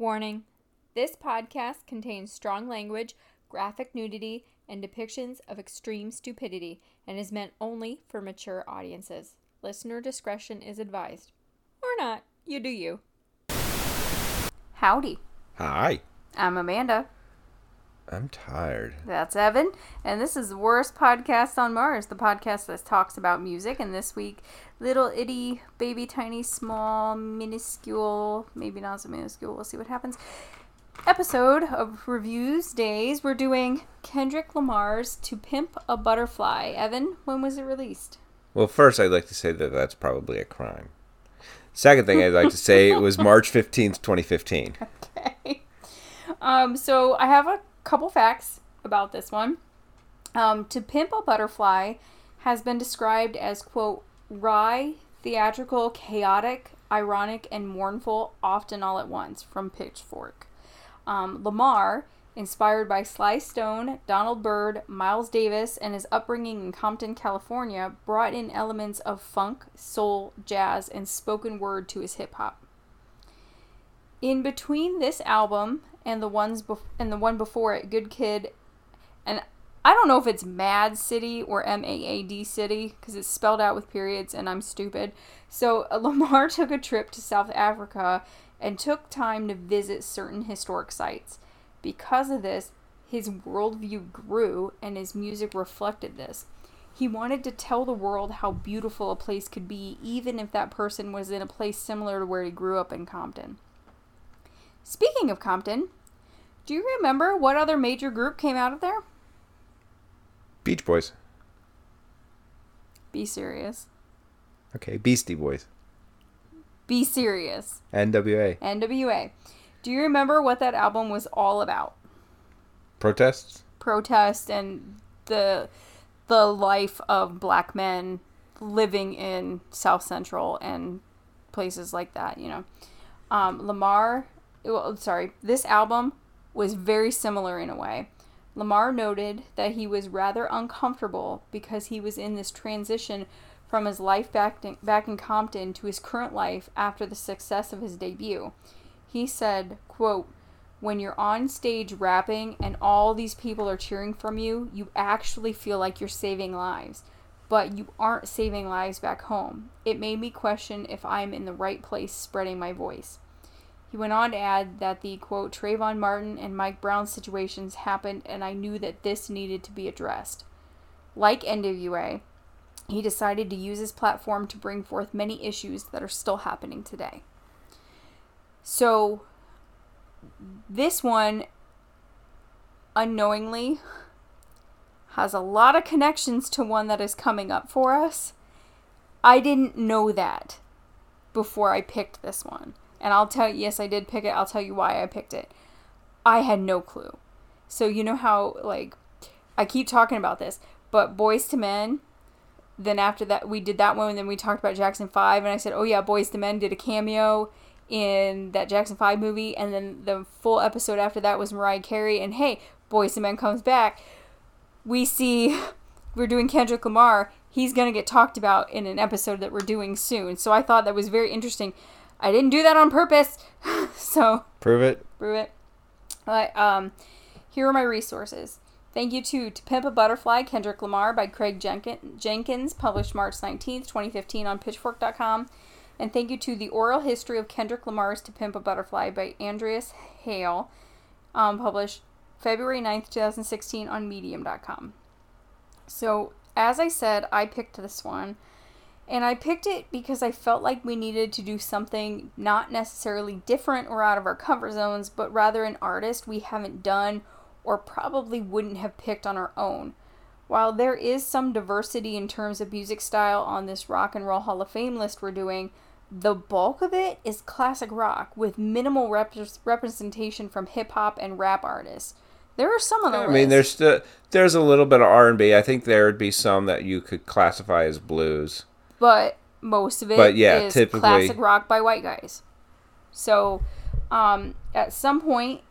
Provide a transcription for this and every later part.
Warning This podcast contains strong language, graphic nudity, and depictions of extreme stupidity and is meant only for mature audiences. Listener discretion is advised. Or not. You do you. Howdy. Hi. I'm Amanda. I'm tired. That's Evan. And this is the worst podcast on Mars, the podcast that talks about music. And this week, little itty, baby, tiny, small, minuscule, maybe not so minuscule, we'll see what happens. Episode of Reviewsdays, we're doing Kendrick Lamar's To Pimp a Butterfly. Evan, when was it released? Well, first, I'd like to say that that's probably a crime. Second thing I'd like to say it was March 15th, 2015. Okay. Um, so I have a couple facts about this one. Um, to Pimp a Butterfly has been described as, quote, wry, theatrical, chaotic, ironic, and mournful, often all at once, from Pitchfork. Um, Lamar, inspired by Sly Stone, Donald Byrd, Miles Davis, and his upbringing in Compton, California, brought in elements of funk, soul, jazz, and spoken word to his hip hop. In between this album and the ones bef- and the one before it, Good Kid, and I don't know if it's Mad City or M A A D City because it's spelled out with periods and I'm stupid. So uh, Lamar took a trip to South Africa and took time to visit certain historic sites. Because of this, his worldview grew and his music reflected this. He wanted to tell the world how beautiful a place could be, even if that person was in a place similar to where he grew up in Compton. Speaking of Compton, do you remember what other major group came out of there? Beach Boys. Be serious. Okay, Beastie Boys. Be serious. NWA. NWA. Do you remember what that album was all about? Protests? Protest and the the life of black men living in South Central and places like that, you know. Um, Lamar, well, sorry, this album was very similar in a way. Lamar noted that he was rather uncomfortable because he was in this transition from his life back in, back in Compton to his current life after the success of his debut. He said, quote, when you're on stage rapping and all these people are cheering from you, you actually feel like you're saving lives, but you aren't saving lives back home. It made me question if I'm in the right place spreading my voice. He went on to add that the quote Trayvon Martin and Mike Brown situations happened, and I knew that this needed to be addressed. Like NWA, he decided to use his platform to bring forth many issues that are still happening today. So, this one, unknowingly, has a lot of connections to one that is coming up for us. I didn't know that before I picked this one. And I'll tell you, yes, I did pick it. I'll tell you why I picked it. I had no clue. So, you know how, like, I keep talking about this, but Boyz II Men, then after that, we did that one, and then we talked about Jackson 5, and I said, oh, yeah, Boyz II Men did a cameo in that Jackson 5 movie, and then the full episode after that was Mariah Carey, and hey, Boyz II Men comes back. We see we're doing Kendrick Lamar. He's to get talked about in an episode that we're doing soon. So I thought that was very interesting. I didn't do that on purpose. so Prove it. prove it. But um, here are my resources. Thank you to To Pimp a Butterfly, Kendrick Lamar by Craig Jenkin- Jenkins, published March 19th, 2015 on Pitchfork.com. And thank you to The Oral History of Kendrick Lamar's To Pimp a Butterfly by Andreas Hale, um, published February 9th, 2016 on Medium.com. So, as I said, I picked this one. And I picked it because I felt like we needed to do something not necessarily different or out of our comfort zones, but rather an artist we haven't done or probably wouldn't have picked on our own. While there is some diversity in terms of music style on this Rock and Roll Hall of Fame list we're doing, the bulk of it is classic rock with minimal rep- representation from hip hop and rap artists. There are some on the I list. mean, there's still there's a little bit of R and B. I think there would be some that you could classify as blues. But most of it is But yeah, typically- classic rock by white guys. So, um, at some point,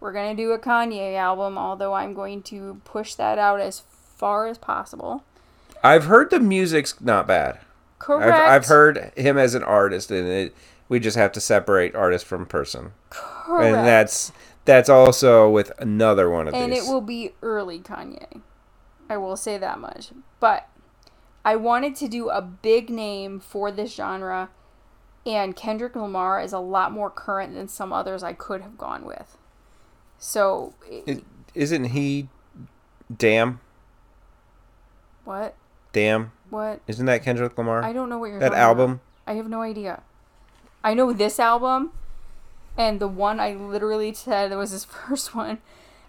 we're gonna do a Kanye album. Although I'm going to push that out as far as possible. I've heard the music's not bad. Correct. I've, I've heard him as an artist, and it We just have to separate artist from person, Correct. and that's that's also with another one of and these. And it will be early Kanye. I will say that much. But I wanted to do a big name for this genre, and Kendrick Lamar is a lot more current than some others I could have gone with. So, Is- Isn't he? Damn, what? damn. What? Isn't that Kendrick Lamar? I don't know what you're that talking about. album. I have no idea. I know this album, and the one I literally said it was his first one.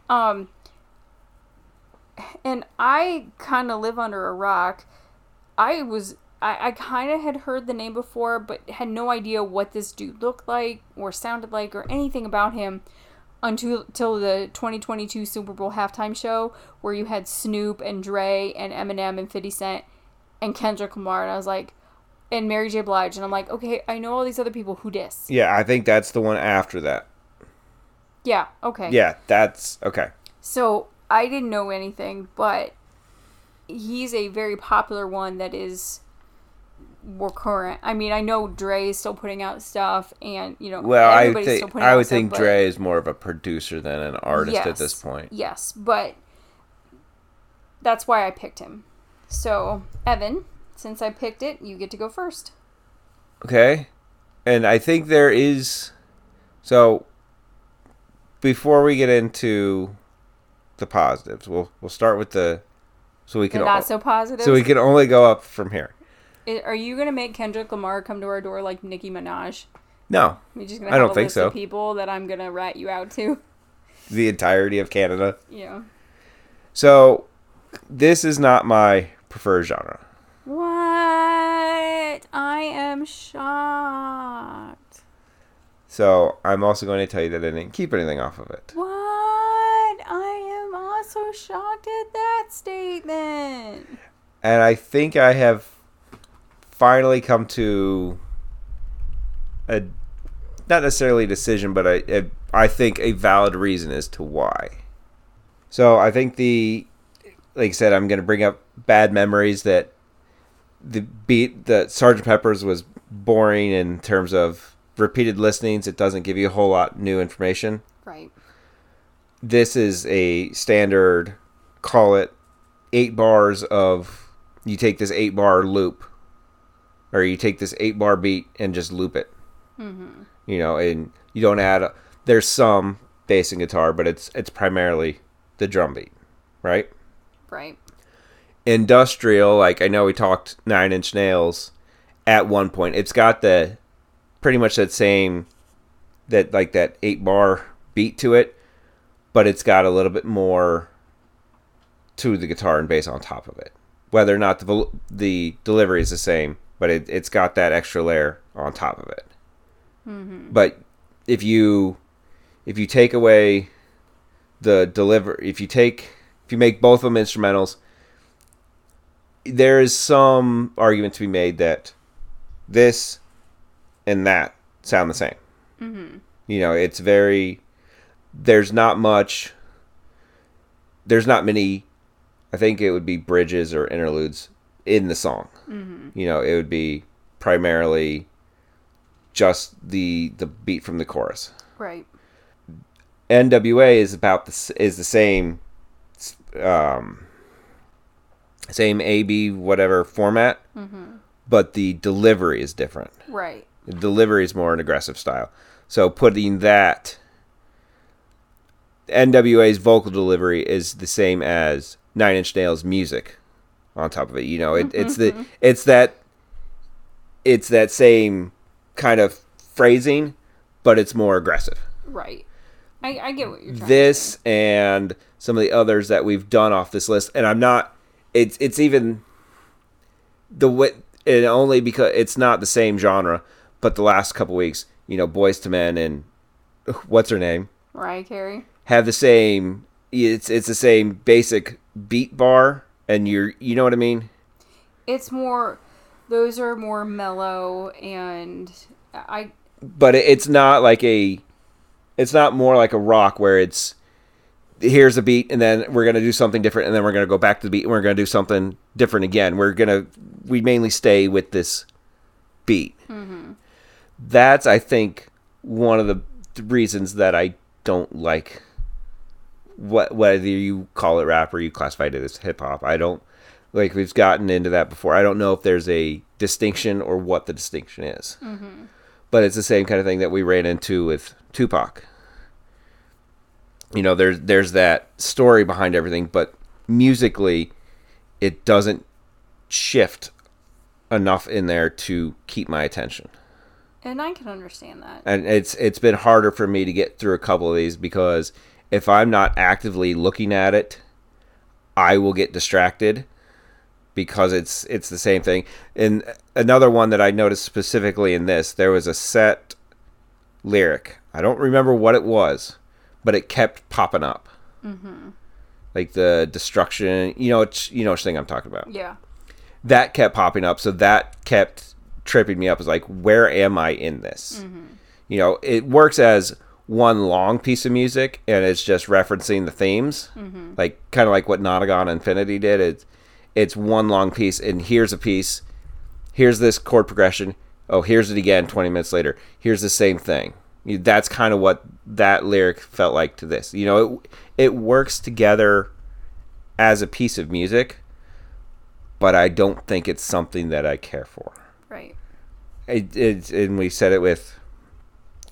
Um, and I kind of live under a rock. I was I, I kind of had heard the name before, but had no idea what this dude looked like or sounded like or anything about him until till the 2022 Super Bowl halftime show where you had Snoop and Dre and Eminem and 50 Cent and Kendrick Lamar, and I was like, and Mary J. Blige, and I'm like, okay, I know all these other people. Who dis? Yeah, I think that's the one after that. Yeah, okay. Yeah, that's okay. So I didn't know anything, but he's a very popular one that is more current. I mean, I know Dre is still putting out stuff, and you know, Well, I everybody's still think putting I would think but- Dre is more of a producer than an artist at this Yes, point. Yes, but that's why I picked him. So, Evan, since I picked it, you get to go first. Okay. And I think there is so before we get into the positives, we'll we'll start with the so we can not so positive. so we can only go up from here. I- Are you gonna make Kendrick Lamar come to our door like Nicki Minaj? No, just gonna I don't think so. people that I'm gonna rat you out to. the entirety of Canada. Yeah. So this is not my preferred genre. What? I am shocked. So I'm also going to tell you that I didn't keep anything off of it. What? Also shocked at that statement. And I think I have finally come to a not necessarily a decision, but a, I think a valid reason as to why. So I think the like I said, I'm going to bring up bad memories that the beat that Sergeant Pepper's was boring in terms of repeated listenings. It doesn't give you a whole lot new information. Right. This is a standard. Call it eight bars of you take this eight bar loop, or you take this eight bar beat and just loop it. Mm-hmm. You know, and you don't add. A, there's some bass and guitar, but it's it's primarily the drum beat, right? Right. industrial like i know we talked nine inch nails at one point it's got the pretty much that same that like that eight bar beat to it but it's got a little bit more to the guitar and bass on top of it whether or not the the delivery is the same but it, it's got that extra layer on top of it but if you if you take away the deliver if you take if you make both of them instrumentals there is some argument to be made that this and that sound the same. Mm-hmm. You know, it's very. There's not much. There's not many. I think it would be bridges or interludes in the song. Mm-hmm. You know, it would be primarily just the the beat from the chorus. Right. NWA is about the is the same um same AB whatever format, Mm-hmm. but the delivery is different. Right. The delivery is more an aggressive style. So putting that NWA's vocal delivery is the same as Nine Inch Nails music on top of it. You know, it, mm-hmm, it's the mm-hmm. it's that it's that same kind of phrasing, but it's more aggressive. Right. I, I get what you're this and some of the others that we've done off this list and i'm not it's it's even the way and only because it's not the same genre but the last couple weeks you know Boyz II Men and what's her name. Mariah Carey. Have the same it's it's the same basic beat bar and you're you know what i mean It's more. Those are more mellow, and I. but it's not like a it's not more like a rock where it's here's a beat and then we're going to do something different and then we're going to go back to the beat and we're going to do something different again we're going to we mainly stay with this beat mm-hmm. that's I think one of the reasons that I don't like what whether you call it rap or you classify it as hip hop. I don't like we've gotten into that before. I don't know if there's a distinction or what the distinction is. Mm-hmm. But it's the same kind of thing that we ran into with Tupac. You know, there's there's that story behind everything, but musically it doesn't shift enough in there to keep my attention And I can understand that. and it's it's been harder for me to get through a couple of these because if I'm not actively looking at it, I will get distracted because it's it's the same thing. And another one that I noticed specifically in this, there was a set lyric. I don't remember what it was, but it kept popping up. Mm-hmm. Like the destruction, you know, it's, you know which thing I'm talking about Yeah. that kept popping up so that kept tripping me up Is like where am i in this you know it works as one long piece of music and it's just referencing the themes. Mm-hmm. Like kind of like what Nonagon Infinity did. It's it's one long piece and here's a piece. Here's this chord progression. Oh here's it again 20 minutes later. Here's the same thing. That's kind of what that lyric felt like to this. You know it, it works together as a piece of music but I don't think it's something that I care for. Right. It, it's and we said it with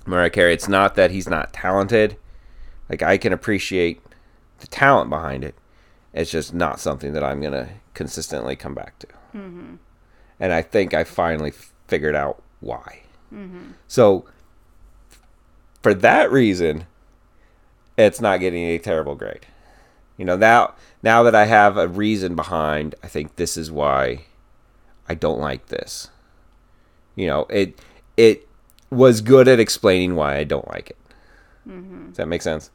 Mariah Carey. It's not that he's not talented. Like I can appreciate the talent behind it. It's just not something that I'm gonna consistently come back to. Mm-hmm. And I think I finally figured out why. Mm-hmm. So for that reason, it's not getting a terrible grade. You know, now now that I have a reason behind, I think this is why I don't like this. You know, it it was good at explaining why I don't like it. Mm-hmm. Does that make sense?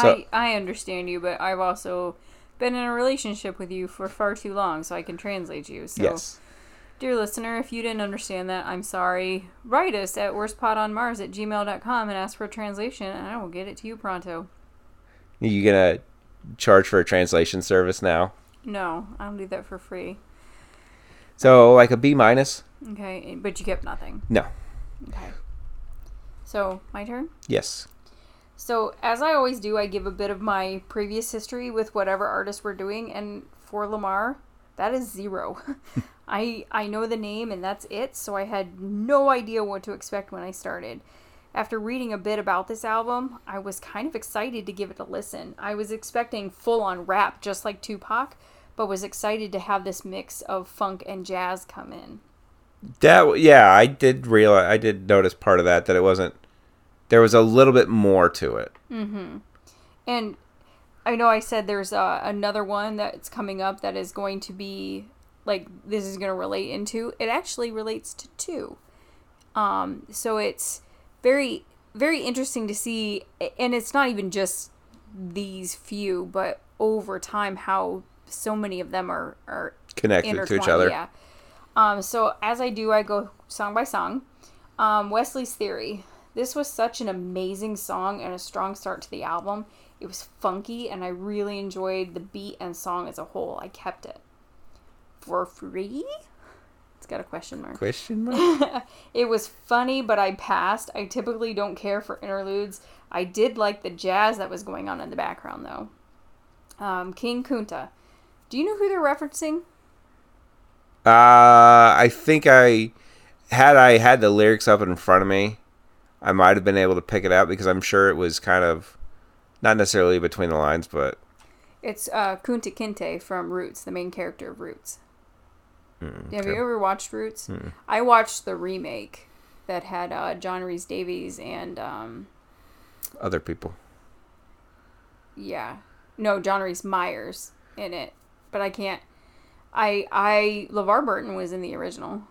So- I I understand you, but I've also been in a relationship with you for far too long, so I can translate you. So, Yes. dear listener, if you didn't understand that, I'm sorry. Write us at worstpodonmars at gmail.com and ask for a translation, and I will get it to you pronto. You gonna charge for a translation service now? No, I don't do that for free. So like a B minus? Okay, but you kept nothing. No. Okay. So, my turn? Yes. So, as I always do, I give a bit of my previous history with whatever artist we're doing, and for Lamar, that is zero. I I know the name and that's it, so I had no idea what to expect when I started. After reading a bit about this album, I was kind of excited to give it a listen. I was expecting full on rap just like Tupac, but was excited to have this mix of funk and jazz come in. That yeah, I did realize I did notice part of that that it wasn't there was a little bit more to it. And I know I said there's uh, another one that's coming up that is going to be like this is going to relate into. It actually relates to two. Um, so it's very very interesting to see, and it's not even just these few, but over time how so many of them are are Connected to each other. Yeah. Um, so as I do, I go song by song. Um, Wesley's Theory. This was such an amazing song and a strong start to the album. It was funky, and I really enjoyed the beat and song as a whole. I kept it for free. It's got a question mark. Question mark? It was funny, but I passed. I typically don't care for interludes. I did like the jazz that was going on in the background, though. Um, King Kunta. Do you know who they're referencing? Uh, I think I had I had the lyrics up in front of me, I might have been able to pick it out because I'm sure it was kind of not necessarily between the lines, but It's uh, Kunta Kinte from Roots, the main character of Roots. Have Hmm, okay. you ever watched Roots? I watched the remake that had uh, John Rhys-Davies and um, other people. yeah, no John Rhys Meyers in it, but I can't. I I LeVar Burton was in the original.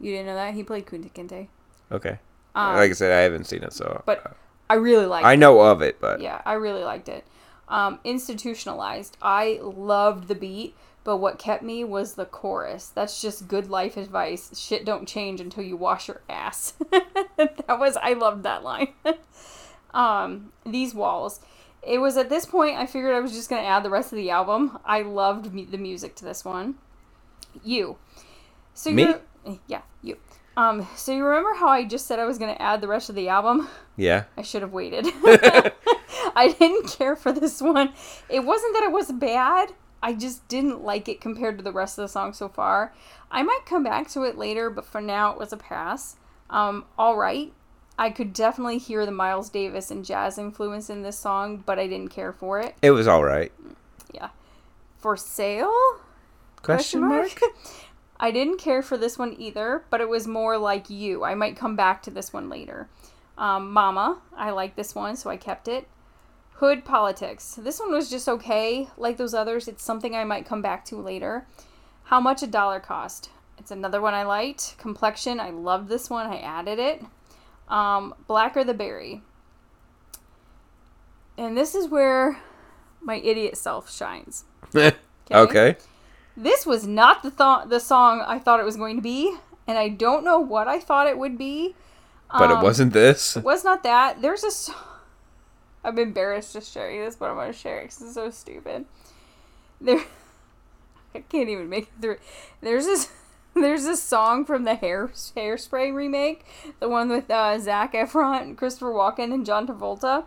You didn't know that he played Kunta Kinte. Okay. Um, like I said, I haven't seen it, so but I really liked. I it. know of it, but Yeah, I really liked it. Um, institutionalized. I loved the beat, but what kept me was the chorus. That's just good life advice. Shit don't change until you wash your ass. that was I loved that line. um, these walls. It was at this point I figured I was just gonna add the rest of the album. I loved mu- the music to this one. You. So Me? yeah you. Um, so you remember how I just said I was going to add the rest of the album? Yeah. I should have waited. I didn't care for this one. It wasn't that it was bad. I just didn't like it compared to the rest of the song so far. I might come back to it later, but for now it was a pass. Um, all right. I could definitely hear the Miles Davis and jazz influence in this song, but I didn't care for it. It was all right. Yeah. For sale? Question mark? I didn't care for this one either, but it was more like you. I might come back to this one later. Um, Mama, I like this one, so I kept it. Hood Politics. This one was just okay. Like those others, it's something I might come back to later. How much a dollar cost? It's another one I liked. Complexion, I loved this one. I added it. Um, Blacker the Berry. And this is where my idiot self shines. okay. This was not the th- the song I thought it was going to be, and I don't know what I thought it would be. But Um, it wasn't this. It was not that. There's a. So- I'm embarrassed to show you this, but I'm going to share it because it's so stupid. There, I can't even make it through. There's this. There's this song from the Hair Hairspray remake, the one with uh, Zac Efron, Christopher Walken, and John Travolta.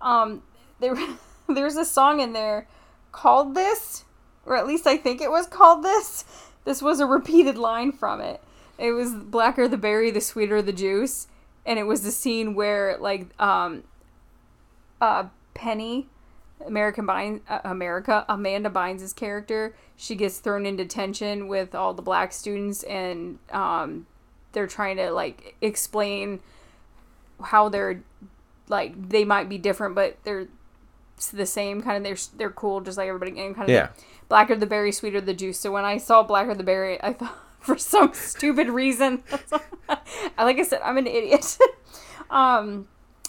Um, there, there's a song in there called this, or at least I think it was called this. This was a repeated line from it. It was blacker the berry, the sweeter the juice, and it was the scene where like um, uh, Penny, American Bynes, uh, America, Amanda Bynes' character, she gets thrown into tension with all the black students, and um, they're trying to like explain how they're like they might be different, but they're the same kind of. They're they're cool, just like everybody. And kind of Yeah. blacker the berry, sweeter the juice. So when I saw blacker the berry, I thought for some stupid reason, I like I said, I'm an idiot. um,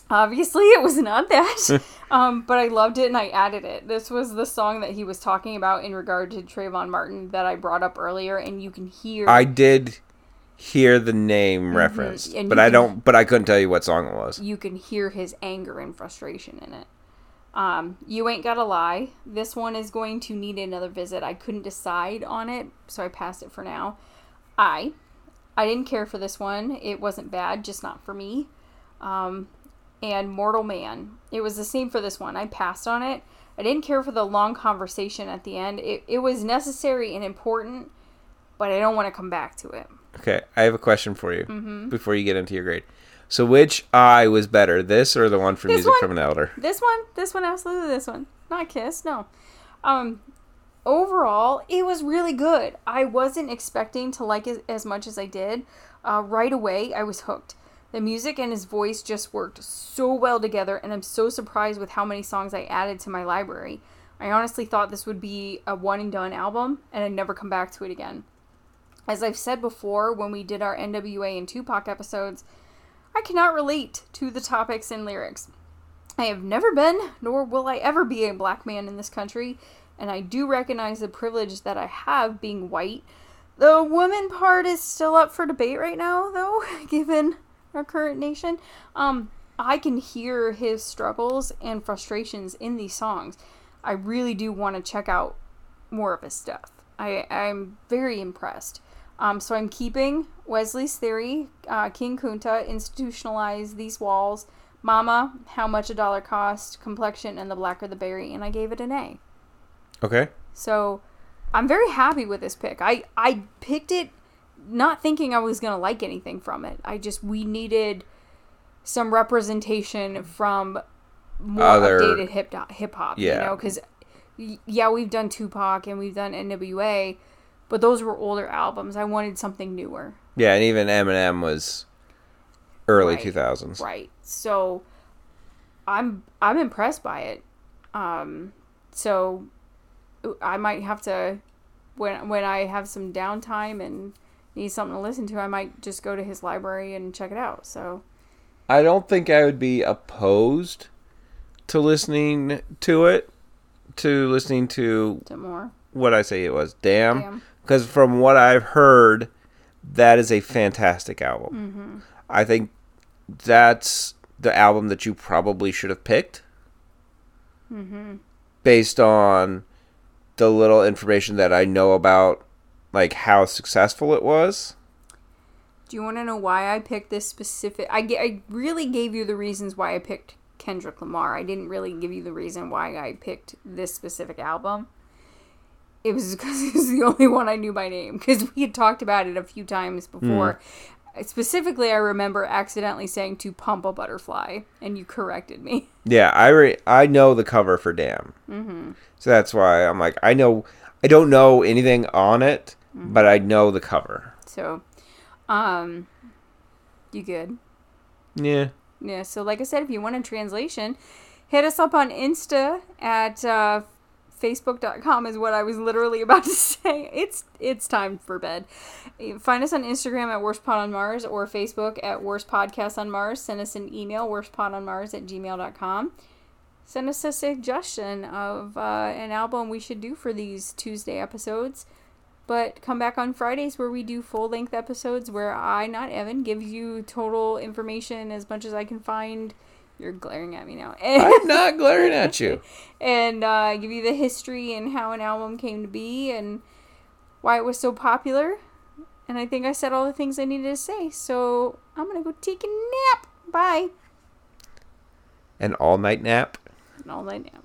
obviously it was not that. um, but I loved it and I added it. This was the song that he was talking about in regard to Trayvon Martin that I brought up earlier, and you can hear. I did hear the name referenced, Mm-hmm. And but you I can- don't. But I couldn't tell you what song it was. you can hear his anger and frustration in it. Um, you ain't gotta lie. This one is going to need another visit. I couldn't decide on it, so I passed it for now. I, I didn't care for this one. It wasn't bad, just not for me. Um, and Mortal Man. It was the same for this one. I passed on it. I didn't care for the long conversation at the end. It, it was necessary and important, but I don't want to come back to it. Okay, I have a question for you Mm-hmm. before you get into your grade. So, which eye was better, this or the one for This Music one. from an Elder? This one, this one, absolutely this one. Not Kiss, no. Um, overall, it was really good. I wasn't expecting to like it as much as I did. Uh, right away, I was hooked. The music and his voice just worked so well together, and I'm so surprised with how many songs I added to my library. I honestly thought this would be a one and done album, and I'd never come back to it again. As I've said before when we did our NWA and Tupac episodes, I cannot relate to the topics and lyrics. I have never been, nor will I ever be a black man in this country, and I do recognize the privilege that I have being white. The woman part is still up for debate right now, though, given our current nation. Um, I can hear his struggles and frustrations in these songs. I really do want to check out more of his stuff. I, I'm very impressed. Um, so I'm keeping Wesley's theory, uh, King Kunta, institutionalize these walls, Mama, how much a dollar cost, complexion, and the blacker the berry, and I gave it an A. Okay. So I'm very happy with this pick. I, I picked it not thinking I was gonna like anything from it. I just we needed some representation from more Other- updated hip hip hop. Yeah. You know, because yeah, we've done Tupac and we've done NWA, but those were older albums. I wanted something newer. Yeah, and even Eminem was early Right. 2000s. Right. So I'm I'm impressed by it. Um so I might have to when when I have some downtime and need something to listen to, I might just go to his library and check it out. So I don't think I would be opposed to listening to it, to listening to to more. what I say it was. Damn. Damn. Because from what I've heard, that is a fantastic album. Mm-hmm. I think that's the album that you probably should have picked Mm-hmm. based on the little information that I know about like how successful it was. Do you want to know why I picked this specific? I, I really gave you the reasons why I picked Kendrick Lamar. I didn't really give you the reason why I picked this specific album. It was because it was the only one I knew by name because we had talked about it a few times before. Specifically, I remember accidentally saying to pump a butterfly, and you corrected me. Yeah, I re- I know the cover for Damn. Mm-hmm. So that's why I'm like, I know, I don't know anything on it, but I know the cover. So, um, you good? Yeah. Yeah, so like I said, if you want a translation, hit us up on Insta at uh, facebook.com is what I was literally about to say. It's it's time for bed. Find us on Instagram at Worst Pod on Mars or Facebook at Worst Podcast on Mars. Send us an email, worstpodonmars at gmail.com. Send us a suggestion of uh, an album we should do for these Tuesday episodes. But come back on Fridays where we do full length episodes where I, not Evan, gives you total information as much as I can find. You're glaring at me now. I'm not glaring at you. and uh, give you the history and how an album came to be and why it was so popular. And I think I said all the things I needed to say. So I'm going to go take a nap. Bye. An all night nap. An all night nap.